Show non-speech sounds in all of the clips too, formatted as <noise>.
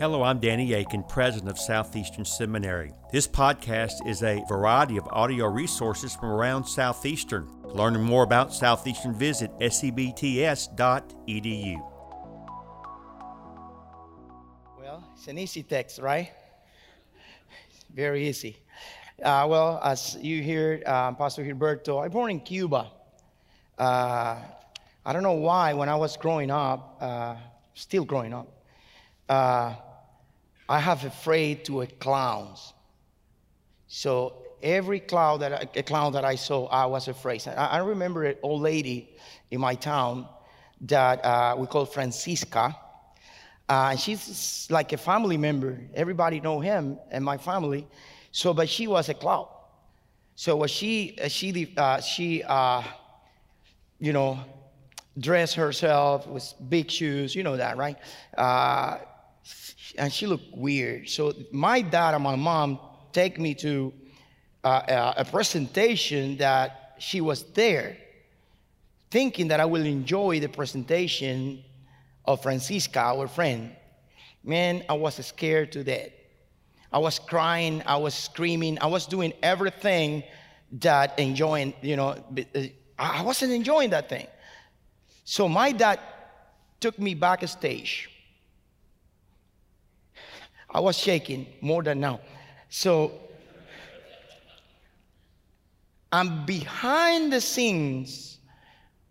Hello, I'm Danny Akin, president of Southeastern Seminary. This podcast is a variety of audio resources from around Southeastern. Learning more about Southeastern, visit sebts.edu. Well, it's an easy text, right? Very easy. Uh, well, as you hear, um, Pastor Gilberto, I'm born in Cuba. Uh, I don't know why, when I was growing up, uh, still growing up, uh, I have afraid to a clowns. So every clown that I, a clown that I saw, I was afraid. I, I remember an old lady in my town that uh, we call Francisca. Uh, she's like a family member. Everybody know him and my family. So, but she was a clown. So she uh, she uh, she uh, you know dressed herself with big shoes. You know that, right? Uh, and she looked weird. So my dad and my mom take me to uh, a presentation that she was there, thinking that I will enjoy the presentation of Francisca, our friend. Man, I was scared to death. I was crying, I was screaming, I was doing everything that enjoying, you know, uh, I wasn't enjoying that thing. So my dad took me backstage I was shaking more than now. So and behind the scenes,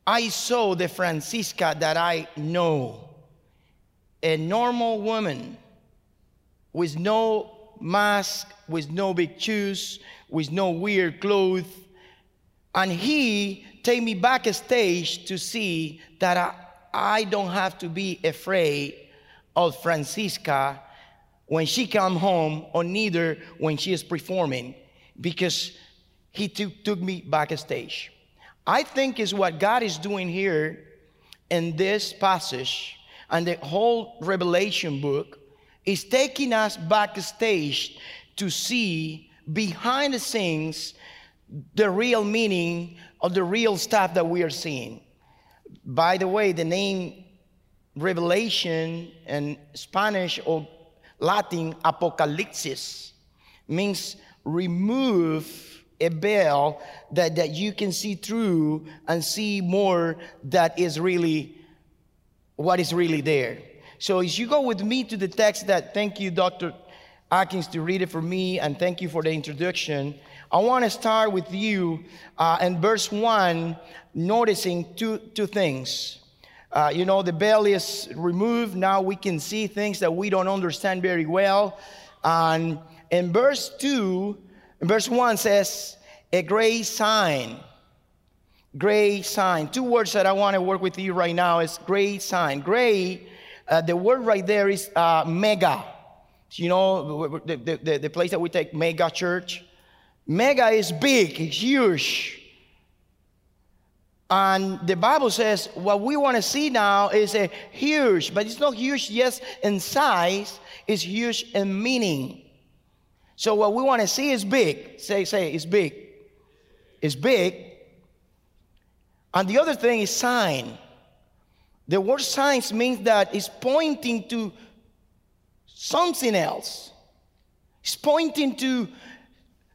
I saw the Francisca that I know, a normal woman with no mask, with no big shoes, with no weird clothes. And he take me backstage to see that I, I don't have to be afraid of Francisca when she come home or neither when she is performing because he took, took me backstage. I think is what god is doing here in this passage and the whole revelation book is taking us backstage to see behind the scenes the real meaning of the real stuff that we are seeing. By the way the name revelation in spanish or Latin apocalypsis means remove a veil that, that you can see through and see more that is really what is really there. So as you go with me to the text that thank you, Dr. Atkins, to read it for me, and thank you for the introduction. I want to start with you uh, in verse 1, noticing two, two things. Uh, you know, the veil is removed. Now we can see things that we don't understand very well. And in verse 2, verse 1 says, a great sign. Great sign. Two words that I want to work with you right now is great sign. Great, uh, the word right there is uh, mega. You know, the, the, the place that we take mega church. Mega is big, it's huge. And the Bible says what we want to see now is a huge, but it's not huge yes in size, it's huge in meaning. So what we want to see is big. Say, say, it's big. It's big. And the other thing is sign. The word signs means that it's pointing to something else. It's pointing to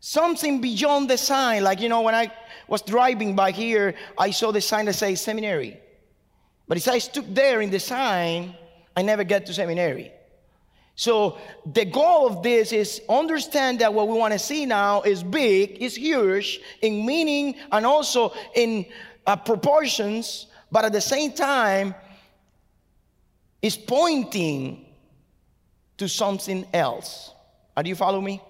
something beyond the sign. Like, you know, when I was driving by here, I saw the sign that says seminary. But as I stood there in the sign, I never get to seminary. So the goal of this is understand that what we want to see now is big, is huge in meaning and also in uh, proportions, but at the same time, is pointing to something else. Are you follow me?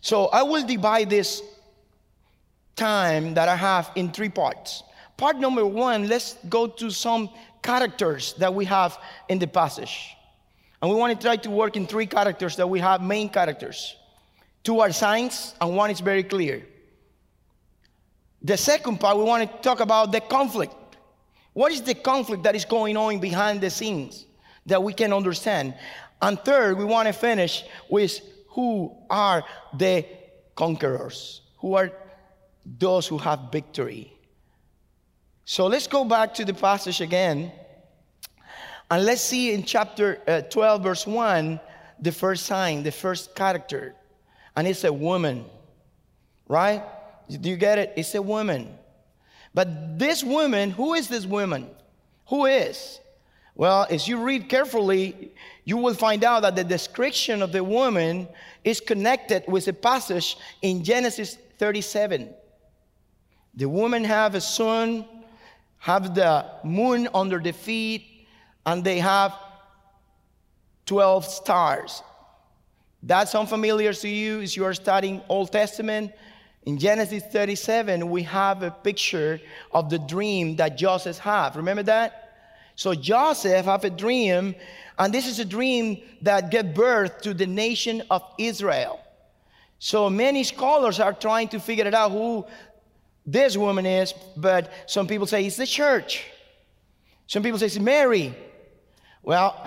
So I will divide this time that I have in three parts. Part number one, let's go to some characters that we have in the passage. And we want to try to work in three characters that we have, main characters. Two are signs, and one is very clear. The second part, we want to talk about the conflict. What is the conflict that is going on behind the scenes that we can understand? And third, we want to finish with who are the conquerors, who are those who have victory. So let's go back to the passage again. And let's see in chapter uh, 12, verse 1, the first sign, the first character. And it's a woman, right? Do you get it? It's a woman. But this woman, who is this woman? Who is? Well, as you read carefully, you will find out that the description of the woman is connected with a passage in Genesis 37. The woman have a sun, have the moon under the feet, and they have 12 stars. That sound familiar to you as you are studying Old Testament? In Genesis 37, we have a picture of the dream that Joseph had. Remember that? So Joseph have a dream, and this is a dream that gave birth to the nation of Israel. So many scholars are trying to figure it out who this woman is, but some people say it's the church. Some people say it's Mary. Well,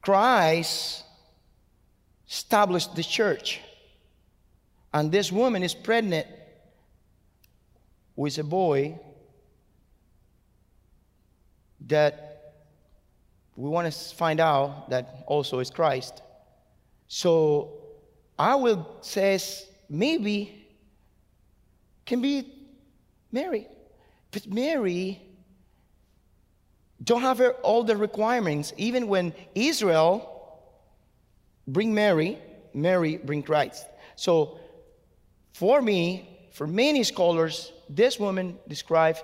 Christ established the church. And this woman is pregnant with a boy that we want to find out that also is Christ. So I will say maybe can be Mary. But Mary don't have all the requirements. Even when Israel bring Mary, Mary bring Christ. So for me, for many scholars, this woman describes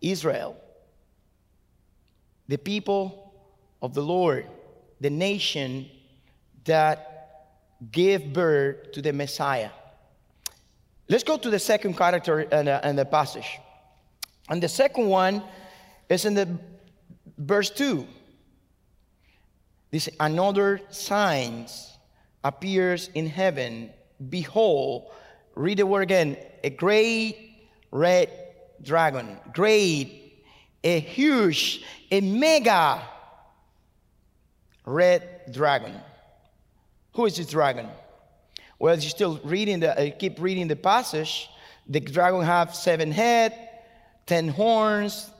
Israel the people of the Lord, the nation that gave birth to the Messiah. Let's go to the second character in the, the passage. And the second one is in the verse 2. This another signs appears in heaven. Behold, read the word again, a great red dragon, great a huge, a mega red dragon. Who is this dragon? Well, as you're still reading the, uh, keep reading the passage. The dragon have seven head, ten horns,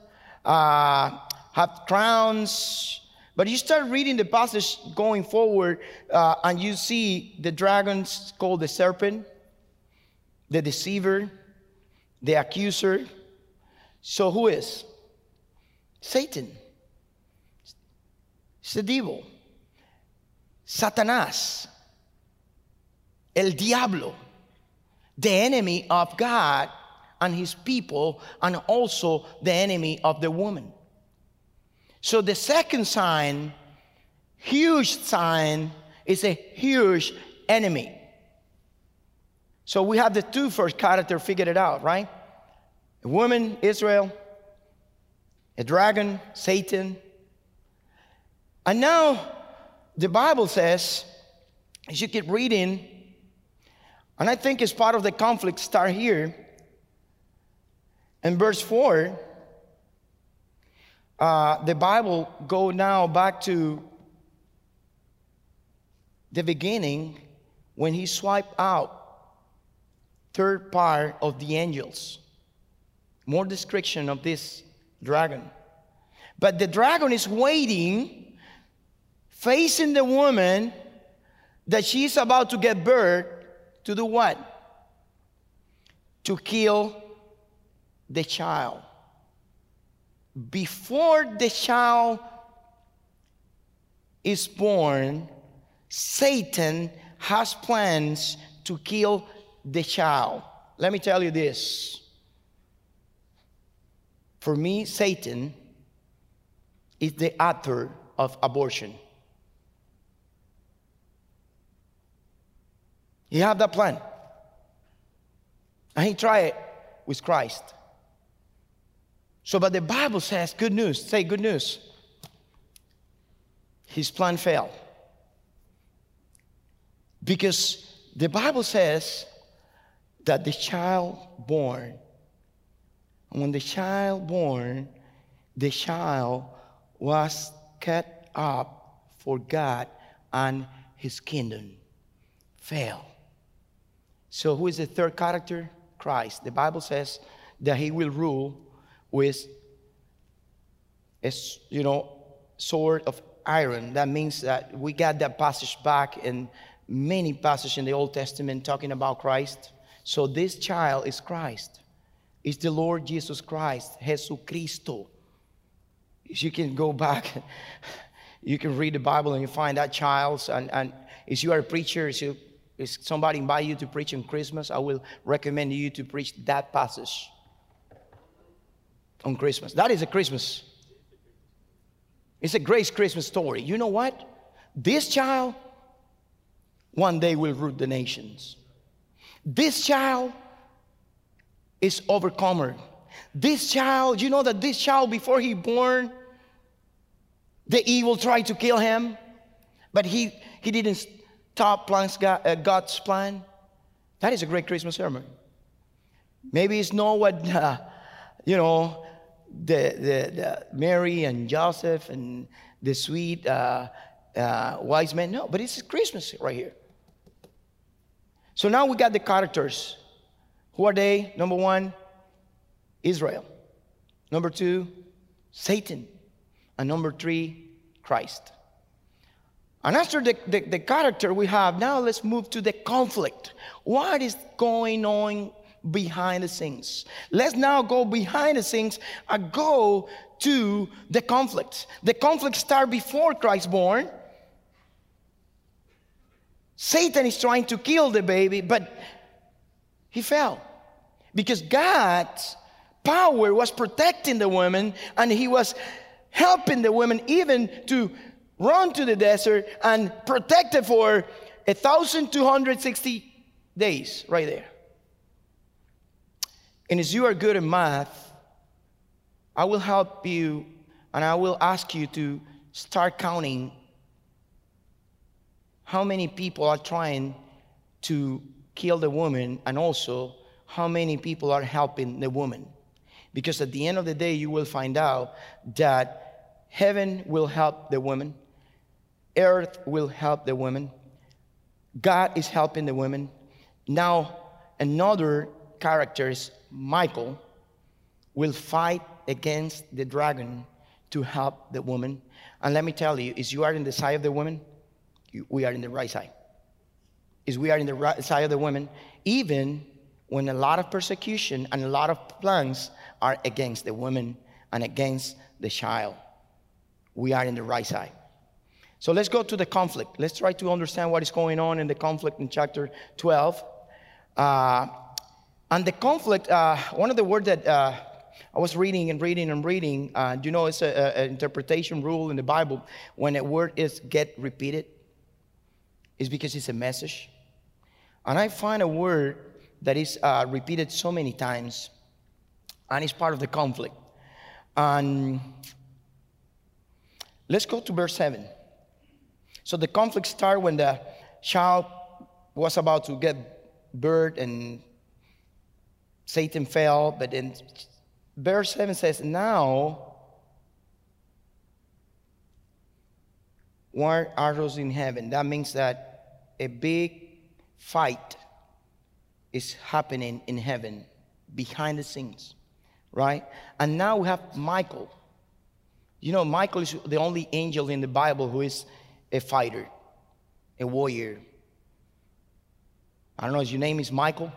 uh, have crowns. But you start reading the passage going forward, uh, and you see the dragons called the serpent, the deceiver, the accuser. So who is? Satan. It's the devil. Satanás. El diablo. The enemy of God and his people, and also the enemy of the woman. So the second sign, huge sign, is a huge enemy. So we have the two first character figured it out, right? A woman, Israel, a dragon, Satan. And now the Bible says, as you keep reading, and I think it's part of the conflict start here. In verse 4, uh, the Bible go now back to the beginning when he swiped out third part of the angels. More description of this dragon. But the dragon is waiting, facing the woman that she's about to get birth to do what? To kill the child. Before the child is born, Satan has plans to kill the child. Let me tell you this for me, Satan is the author of abortion. He had that plan. And he tried it with Christ. So, but the Bible says good news. Say good news. His plan failed. Because the Bible says that the child born when the child born, the child was cut up for God and his kingdom fell. So who is the third character? Christ. The Bible says that he will rule with a you know sword of iron. That means that we got that passage back in many passages in the Old Testament talking about Christ. So this child is Christ. It's the Lord Jesus Christ, Jesucristo. If you can go back, <laughs> you can read the Bible and you find that child. And, and if you are a preacher, if, you, if somebody invite you to preach on Christmas, I will recommend you to preach that passage on Christmas. That is a Christmas. It's a great Christmas story. You know what? This child one day will rule the nations. This child is overcomer. This child, you know that this child before he born, the evil tried to kill him, but he, he didn't stop plans, uh, God's plan. That is a great Christmas sermon. Maybe it's not what, <laughs> uh, you know, the, the, the, Mary and Joseph and the sweet uh, uh, wise men. No, but it's Christmas right here. So now we got the characters. Who are they? Number one, Israel. Number two, Satan. And number three, Christ. And after the, the, the, character we have, now let's move to the conflict. What is going on behind the scenes? Let's now go behind the scenes and go to the conflict. The conflict start before Christ born. Satan is trying to kill the baby, but he fell because God's power was protecting the woman and he was helping the woman even to run to the desert and protect it for 1,260 days right there. And as you are good at math, I will help you and I will ask you to start counting how many people are trying to kill the woman and also how many people are helping the woman. Because at the end of the day, you will find out that heaven will help the woman, earth will help the women. God is helping the women. Now, another character is Michael, will fight against the dragon to help the woman. And let me tell you, is you are in the side of the woman, we are in the right side. Is we are in the right side of the woman, even when a lot of persecution and a lot of plans are against the woman and against the child. We are in the right side. So let's go to the conflict. Let's try to understand what is going on in the conflict in chapter 12. Uh, and the conflict, uh, one of the words that uh, I was reading and reading and reading, uh, you know, it's an interpretation rule in the Bible. When a word is get repeated, is because it's a message. And I find a word that is uh, repeated so many times, and it's part of the conflict. And let's go to verse 7. So the conflict started when the child was about to get birth and Satan fell, but then verse 7 says, Now war arrows in heaven. That means that a big fight is happening in heaven behind the scenes, right? And now we have Michael. You know, Michael is the only angel in the Bible who is a fighter, a warrior. I don't know, if your name is Michael.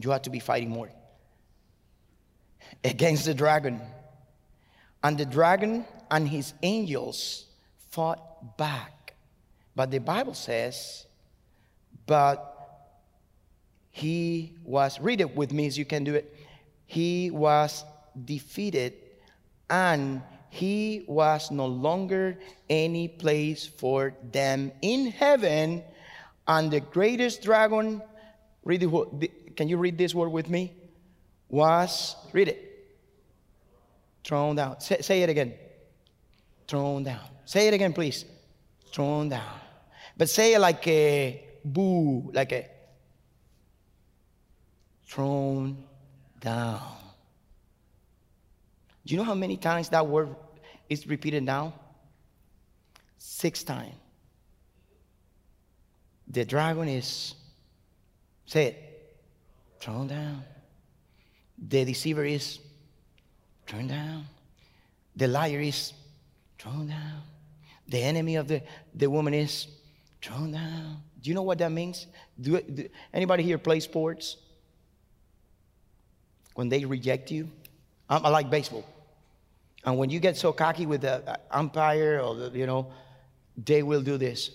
You have to be fighting more against the dragon. And the dragon and his angels fought back. But the Bible says but he was, read it with me as you can do it. He was defeated and he was no longer any place for them in heaven. And the greatest dragon, read it, can you read this word with me? Was, read it, thrown down. Say, say it again. Thrown down. Say it again, please. Thrown down. But say it like a boo, like a thrown down. Do you know how many times that word is repeated now? Six times. The dragon is, say it, thrown down. The deceiver is thrown down. The liar is thrown down. The enemy of the, the woman is thrown down. Do you know what that means? Do, do anybody here play sports? When they reject you, I, I like baseball. And when you get so cocky with the uh, umpire or the, you know, they will do this.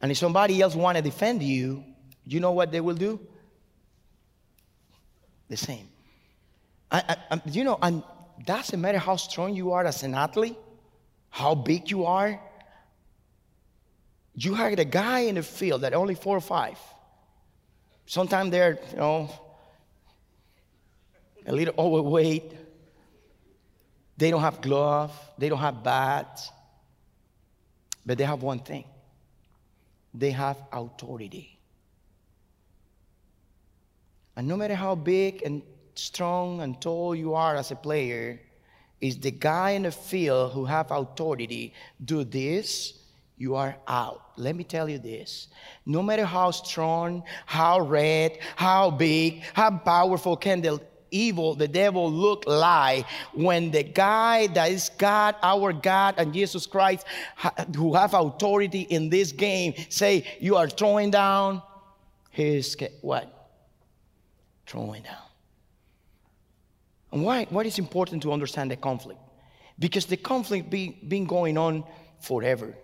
And if somebody else want to defend you, you know what they will do? The same. I, I, you know, and doesn't matter how strong you are as an athlete, how big you are. You had a guy in the field that only four or five. Sometimes they're, you know, a little overweight. They don't have gloves. They don't have bats. But they have one thing they have authority. And no matter how big and strong and tall you are as a player, is the guy in the field who have authority do this, you are out. Let me tell you this. No matter how strong, how red, how big, how powerful can the evil, the devil look like when the guy that is God, our God, and Jesus Christ, who have authority in this game, say you are throwing down his what? Throwing down. And why? What is important to understand the conflict? Because the conflict be, been going on forever.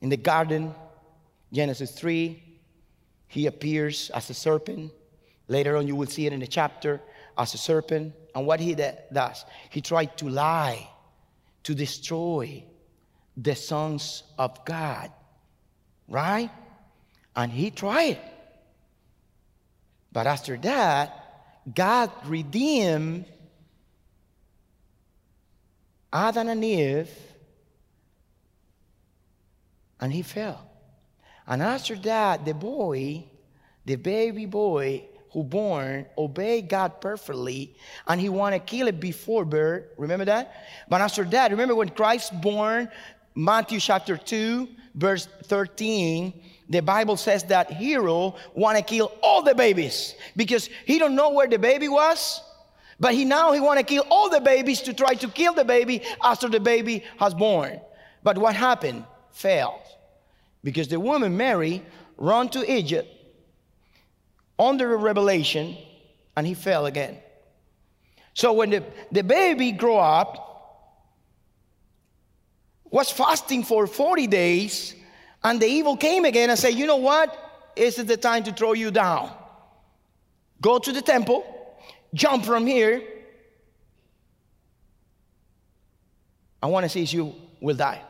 In the garden, Genesis 3, he appears as a serpent. Later on, you will see it in the chapter as a serpent. And what he does, he tried to lie, to destroy the sons of God. Right? And he tried. But after that, God redeemed Adam and Eve, and he fell. And after that, the boy, the baby boy who born, obeyed God perfectly, and he wanted to kill it before birth. Remember that? But after that, remember when Christ born, Matthew chapter 2, verse 13, the Bible says that Herod want to kill all the babies because he don't know where the baby was, but he now he want to kill all the babies to try to kill the baby after the baby has born. But what happened? Failed. Because the woman Mary run to Egypt under a revelation and he fell again. So when the, the baby grow up, was fasting for 40 days, and the evil came again and said, You know what? Is it the time to throw you down? Go to the temple, jump from here. I want to see if you will die.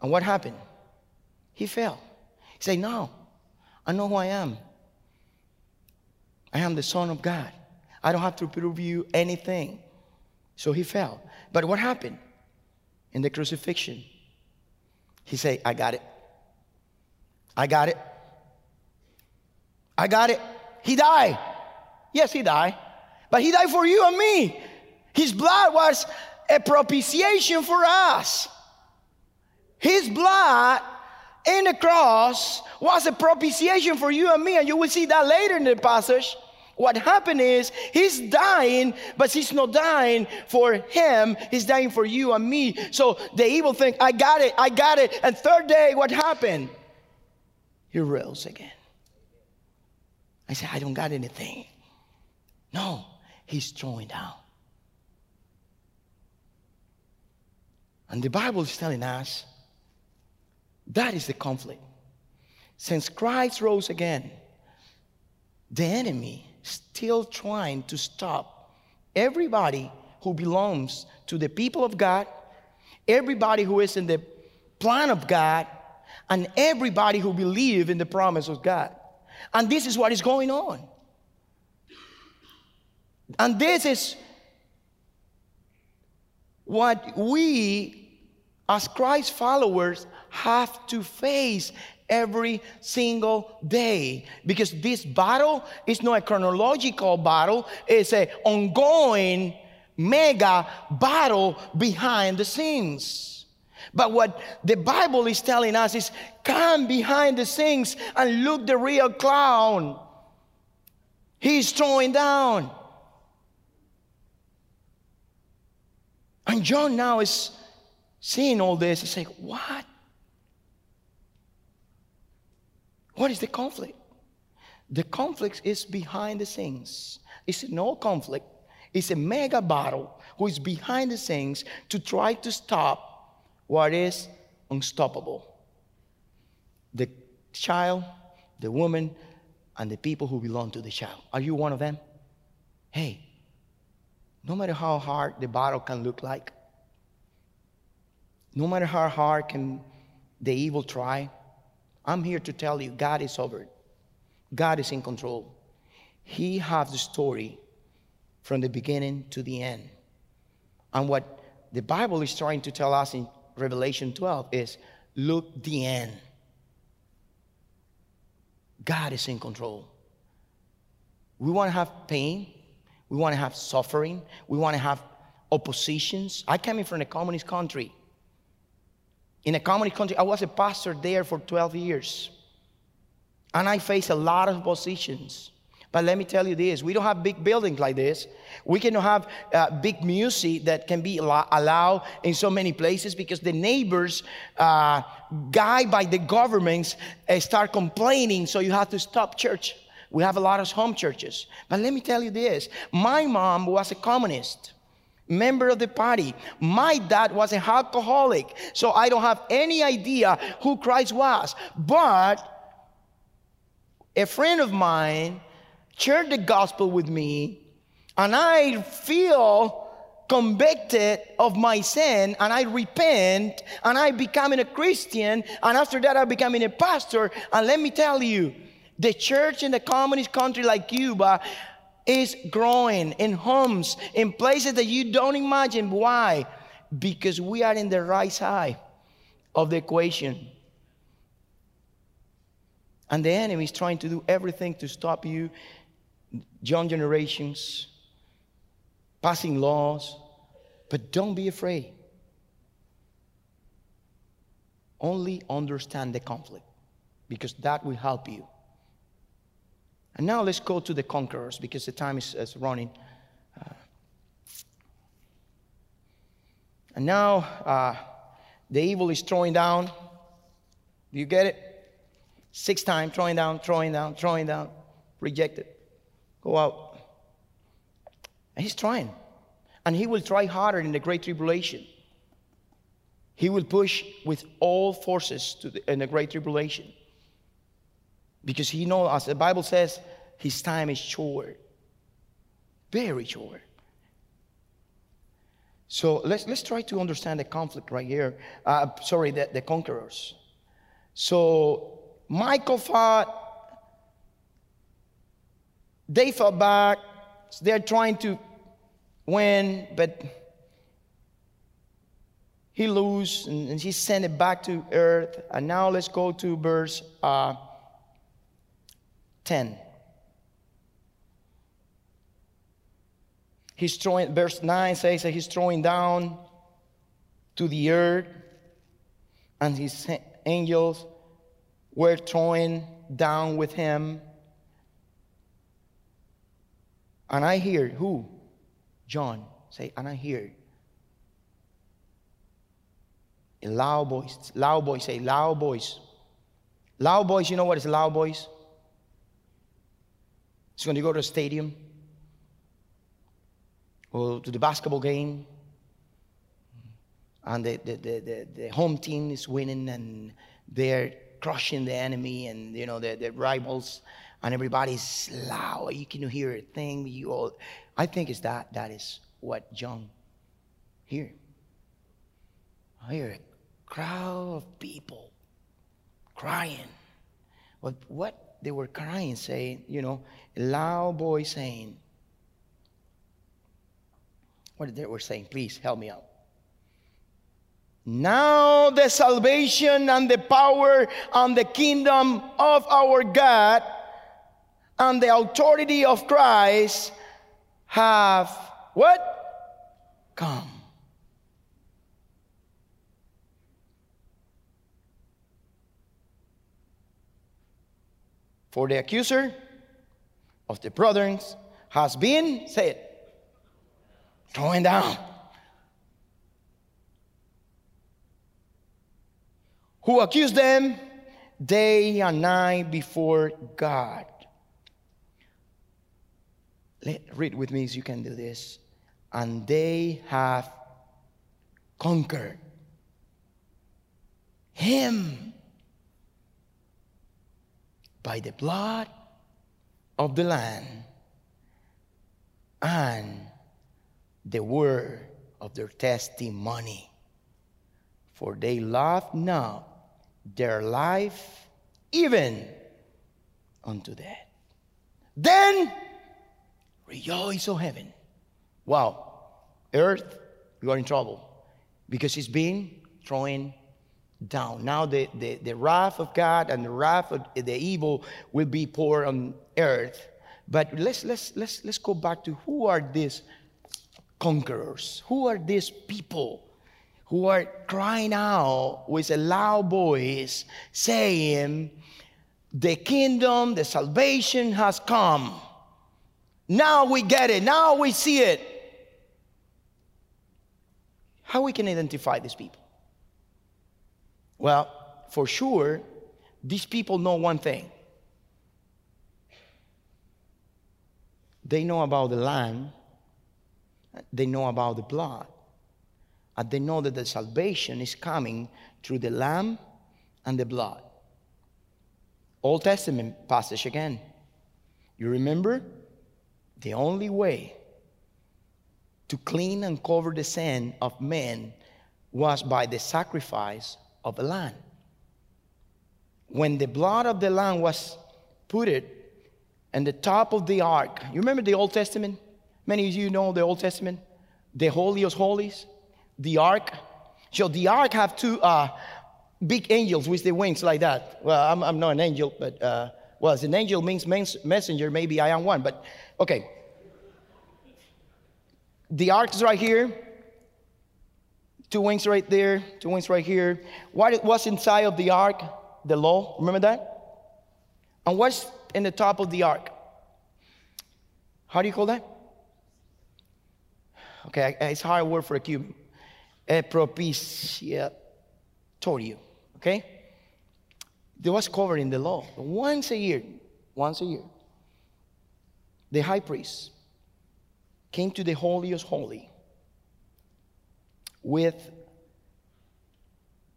And what happened? He fell. He said, No, I know who I am. I am the Son of God. I don't have to prove you anything. So he fell. But what happened in the crucifixion? He said, I got it. I got it. I got it. He died. Yes, he died. But he died for you and me. His blood was a propitiation for us. His blood in the cross was a propitiation for you and me. And you will see that later in the passage. What happened is he's dying, but he's not dying for him, he's dying for you and me. So the evil think, I got it, I got it. And third day, what happened? He rose again. I said, I don't got anything. No, he's throwing down. And the Bible is telling us that is the conflict. Since Christ rose again, the enemy still trying to stop everybody who belongs to the people of God, everybody who is in the plan of God, and everybody who believe in the promise of God. And this is what is going on. And this is what we, as Christ followers, have to face every single day because this battle is not a chronological battle it's an ongoing mega battle behind the scenes but what the bible is telling us is come behind the scenes and look the real clown he's throwing down And John now is seeing all this. He's like, what? What is the conflict? The conflict is behind the scenes. It's no conflict. It's a mega battle who is behind the scenes to try to stop what is unstoppable. The child, the woman, and the people who belong to the child. Are you one of them? Hey, no matter how hard the battle can look like, no matter how hard can the evil try, I'm here to tell you God is over it. God is in control. He has the story from the beginning to the end. And what the Bible is trying to tell us in Revelation 12 is look the end. God is in control. We want to have pain. We want to have suffering. We want to have oppositions. I came in from a communist country. In a communist country, I was a pastor there for 12 years. And I faced a lot of positions. But let me tell you this we don't have big buildings like this. We cannot have uh, big music that can be allowed in so many places because the neighbors, uh, by the governments, uh, start complaining, so you have to stop church. We have a lot of home churches. But let me tell you this my mom was a communist member of the party. My dad was an alcoholic, so I don't have any idea who Christ was. But a friend of mine shared the gospel with me, and I feel convicted of my sin and I repent and I becoming a Christian and after that I becoming a pastor and let me tell you the church in the communist country like Cuba is growing in homes in places that you don't imagine why because we are in the right side of the equation and the enemy is trying to do everything to stop you young generations, passing laws, but don't be afraid. Only understand the conflict because that will help you. And now let's go to the conquerors because the time is, is running. Uh, and now uh, the evil is throwing down. Do you get it? Six times, throwing down, throwing down, throwing down, rejected. Go out. And he's trying. And he will try harder in the Great Tribulation. He will push with all forces the, in the Great Tribulation. Because he knows, as the Bible says, his time is short. Very short. So let's, let's try to understand the conflict right here. Uh, sorry, the, the conquerors. So Michael fought they fought back. So they're trying to win, but he lose and, and he sent it back to earth. And now let's go to verse uh, 10. He's throwing, verse 9 says that he's throwing down to the earth, and his angels were throwing down with him. And I hear who? John say, and I hear a loud voice. Loud voice say, loud voice. Loud voice, you know what is loud voice? It's when you go to a stadium or to the basketball game and the, the, the, the, home team is winning and they're crushing the enemy and you know the, the rivals and everybody's loud. You can hear a thing. You all, I think it's that. That is what John hear. I hear a crowd of people crying. But what they were crying, saying, you know, a loud voice saying, what they were saying, please help me out. Now the salvation and the power and the kingdom of our God and the authority of Christ have what? Come. For the accuser of the brothers has been, say it, thrown down. Who accused them day and night before God. Let, read with me as you can do this. And they have conquered him by the blood of the Lamb and the word of their testimony. For they love not their life even unto death. Then rejoice, O heaven. Wow, earth, you are in trouble because it's been thrown down. Now the, the, the wrath of God and the wrath of the evil will be poured on earth. But let's, let's, let's, let's go back to who are these conquerors? Who are these people who are crying out with a loud voice saying, The kingdom, the salvation has come. Now we get it. Now we see it. How we can identify these people? Well, for sure, these people know one thing. They know about the land, they know about the blood, and they know that the salvation is coming through the lamb and the blood. Old Testament passage again. You remember? The only way to clean and cover the sin of men was by the sacrifice of a lamb. When the blood of the lamb was put it in the top of the ark, you remember the Old Testament? Many of you know the Old Testament, the holiest holies, the ark. So the ark have two uh, big angels with the wings like that. Well, I'm, I'm not an angel, but uh, well, as an angel means messenger, maybe I am one. But okay, the ark is right here. Two wings right there, two wings right here. What was inside of the ark? The law. Remember that? And what's in the top of the ark? How do you call that? Okay, it's a hard word for a cube. A propitiatorio. Okay? There was covered in the law. Once a year, once a year, the high priest came to the holiest holy with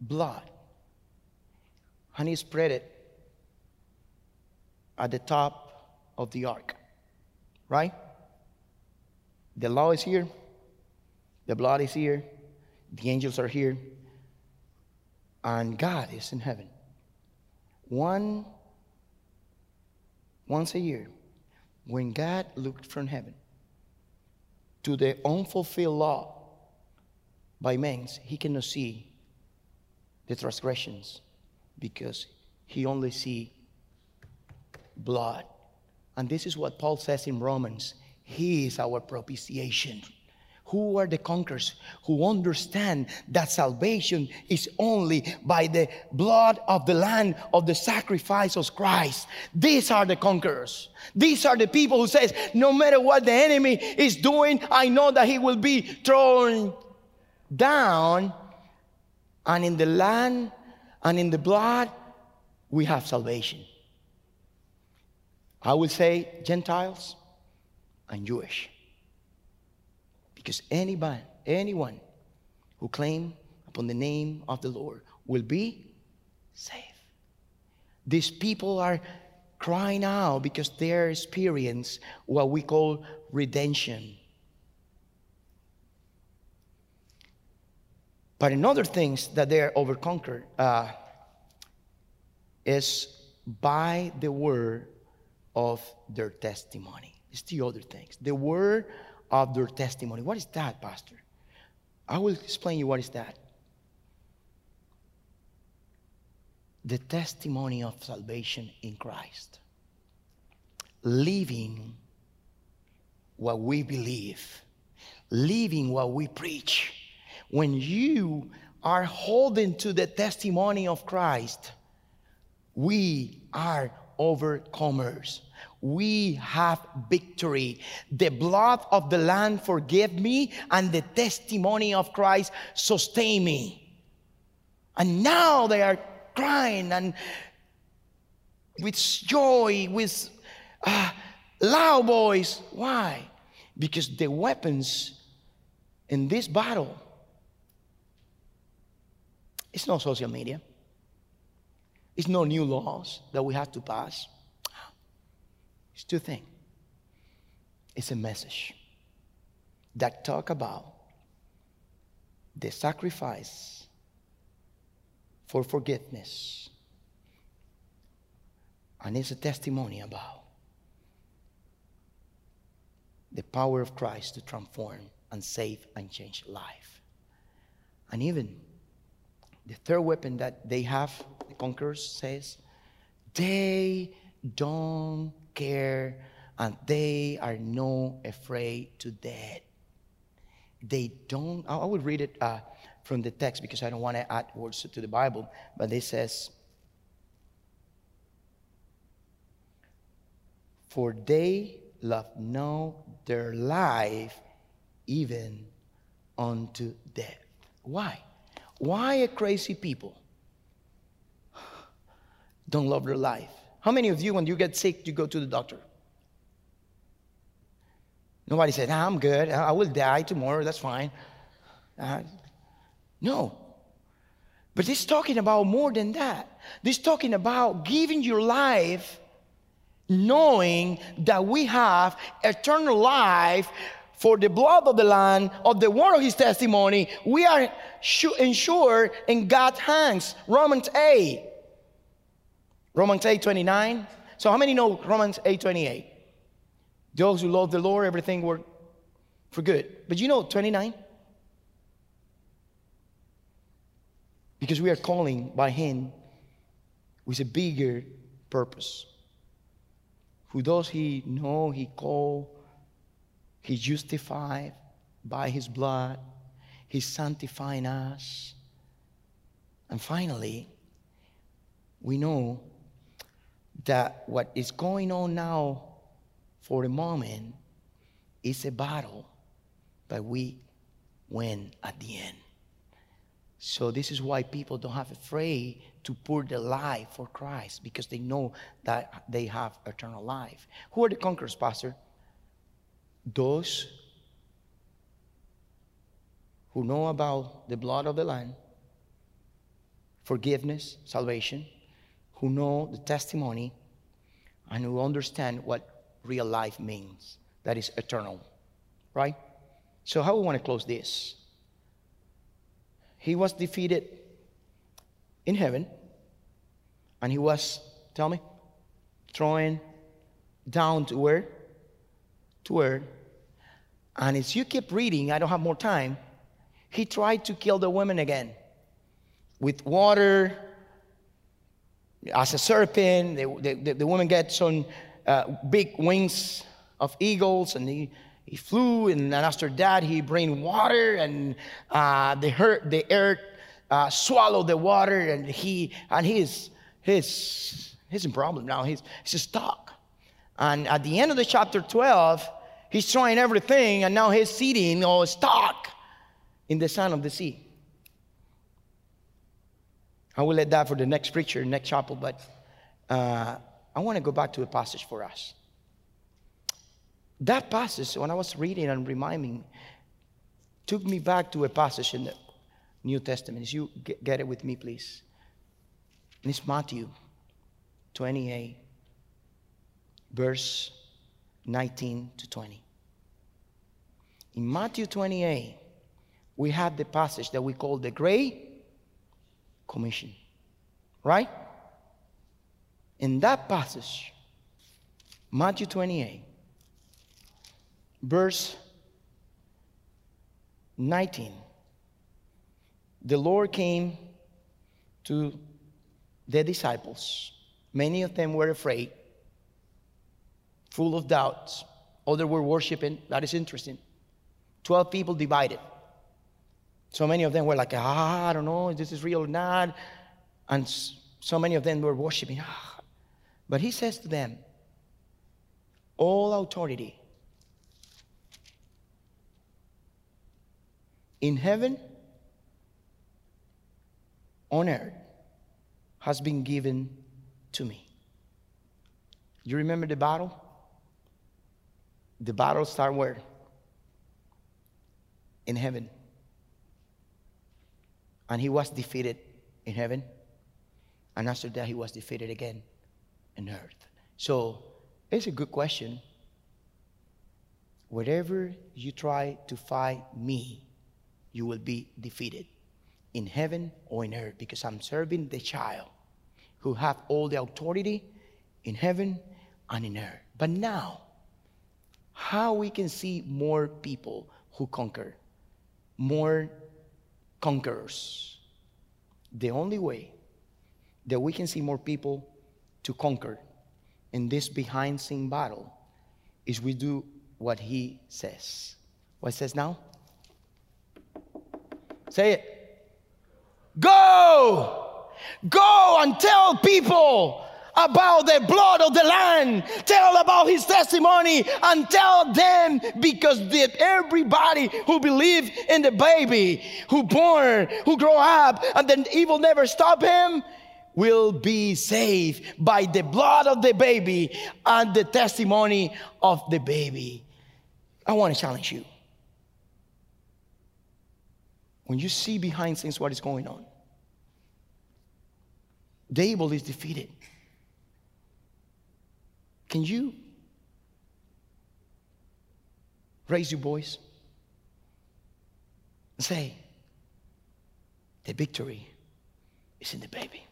blood and he spread it at the top of the ark. Right? The law is here, the blood is here, the angels are here, and God is in heaven. One once a year, when God looked from heaven, to the unfulfilled law by means he cannot see the transgressions because he only see blood. And this is what paul says in romans. He is our propitiation. Who are the conquerors who understand that salvation is only by the blood of the lamb of the sacrifice of christ? These are the conquerors. These are the people who says no matter what the enemy is doing i know that he will be thrown down and in the land and in the blood we have salvation i would say gentiles and jewish because anybody, anyone who claim upon the name of the Lord will be saved. These people are crying out because they experience what we call redemption. But another things that they're overconquered uh, is by the word of their testimony. It's the other things. The word of their testimony. What is that, Pastor? I will explain you what is that. The testimony of salvation in Christ. Living what we believe, living what we preach. When you are holding to the testimony of Christ, we are overcomers we have victory. The blood of the Lamb forgive me, and the testimony of Christ sustain me. And now they are crying and with joy, with uh, loud voice. Why? Because the weapons in this battle, it's not social media. It's no new laws that we have to pass. It's two things. It's a message that talk about the sacrifice for forgiveness. And it's a testimony about the power of Christ to transform and save and change life. And even the third weapon that they have, the conquerors says, they don't care and they are no afraid to death. They don't, I will read it uh, from the text because I don't want to add words to the Bible, but it says, For they love no their life even unto death. Why? Why a crazy people don't love their life? How many of you, when you get sick, you go to the doctor? Nobody said, nah, I'm good. I will die tomorrow. That's fine. Uh, no. But this talking about more than that. This talking about giving your life knowing that we have eternal life for the blood of the Lamb, of the word of his testimony, we are ensured in God's hands. Romans 8. Romans 8 29. So, how many know Romans 8 28? Those who love the Lord, everything work for good. But you know 29? Because we are calling by Him with a bigger purpose. Who does He know He call He's justified by His blood. He's sanctifying us. And finally, we know that what is going on now for the moment is a battle, but we win at the end. So this is why people don't have afraid to pour their life for Christ because they know that they have eternal life. Who are the conquerors, Pastor? Those who know about the blood of the Lamb, forgiveness, salvation, who know the testimony, and who understand what real life means that is eternal. Right? So, how we want to close this? He was defeated in heaven, and he was, tell me, thrown down to where? To where? And as you keep reading, I don't have more time, he tried to kill the women again with water as a serpent. The, the, the woman gets some uh, big wings of eagles and he, he flew. And then after that, he bring water and uh, the, hurt, the earth uh, swallowed the water and he and he's, he's, he's in problem now. He's, he's stuck. And at the end of the chapter 12, He's trying everything, and now he's sitting or stuck in the sand of the sea. I will let that for the next preacher, next chapel, but uh, I want to go back to a passage for us. That passage, when I was reading and reminding, took me back to a passage in the New Testament. As you get it with me, please. And it's Matthew 28, verse 19 to 20. In Matthew 28, we have the passage that we call the Great Commission. Right? In that passage, Matthew 28, verse 19, the Lord came to the disciples. Many of them were afraid full of doubts. Others were worshiping. That is interesting. 12 people divided. So many of them were like, ah, I don't know if this is real or not. And so many of them were worshiping. Ah. But he says to them, All authority in heaven, on earth, has been given to me. You remember the battle? The battle started where? In heaven. And he was defeated in heaven. And after that, he was defeated again in earth. So it's a good question. Wherever you try to fight me, you will be defeated in heaven or in earth because I'm serving the child who have all the authority in heaven and in earth. But now, how we can see more people who conquer, more conquerors. The only way that we can see more people to conquer in this behind scene battle is we do what he says. What says now? Say it. Go! Go and tell people about the blood of the Lamb. Tell about his testimony and tell them because the, everybody who believe in the baby, who born, who grow up, and then evil never stop him, will be saved by the blood of the baby and the testimony of the baby. I want to challenge you. When you see behind things what is going on, the evil is defeated. Can you raise your voice and say, The victory is in the baby?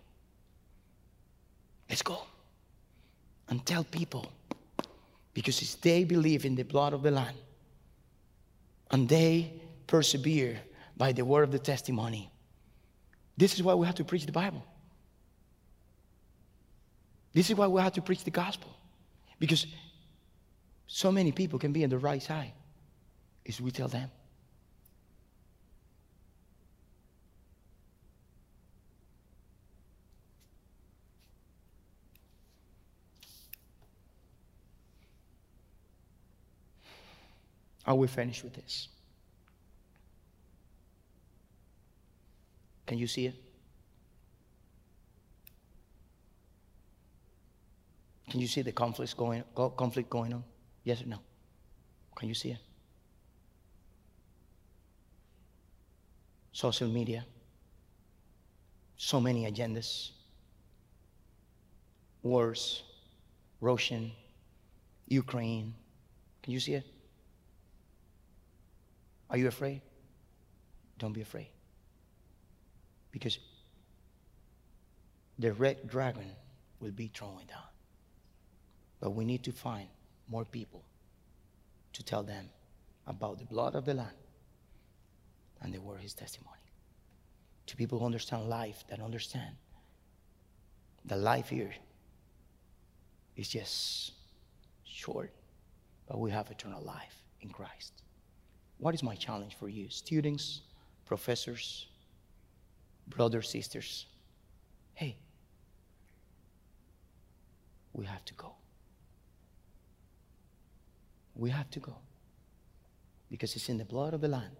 Let's go and tell people because if they believe in the blood of the Lamb and they persevere by the word of the testimony, this is why we have to preach the Bible. This is why we have to preach the gospel. Because so many people can be on the right side is we tell them. Are we finished with this. Can you see it? Can you see the conflicts going, conflict going on? Yes or no? Can you see it? Social media, so many agendas, wars, Russian, Ukraine. Can you see it? Are you afraid? Don't be afraid. Because the red dragon will be thrown down. But we need to find more people to tell them about the blood of the Lamb and the word his testimony. To people who understand life, that understand the life here is just short, but we have eternal life in Christ. What is my challenge for you, students, professors, brothers, sisters? Hey, we have to go. We have to go. Because it's in the blood of the Lamb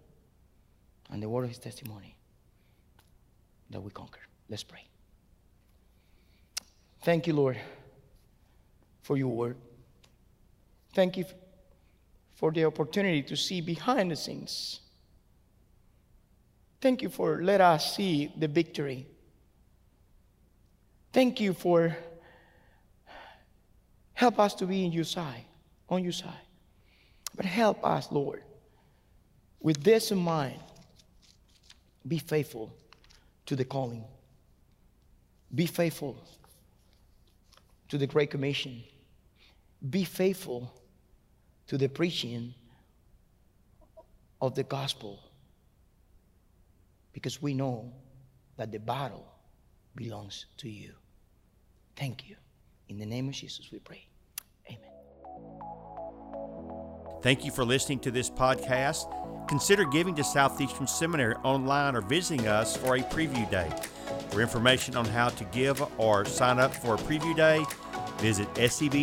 and the word of his testimony that we conquer. Let's pray. Thank you, Lord, for your word. Thank you for the opportunity to see behind the scenes. Thank you for let us see the victory. Thank you for help us to be in your side, on your side. But help us, Lord, with this in mind, be faithful to the calling. Be faithful to the Great Commission. Be faithful to the preaching of the gospel because we know that the battle belongs to you. Thank you. In the name of Jesus, we pray. Thank you for listening to this podcast. Consider giving to Southeastern Seminary online or visiting us for a preview day. For information on how to give or sign up for a preview day, visit sebts.edu.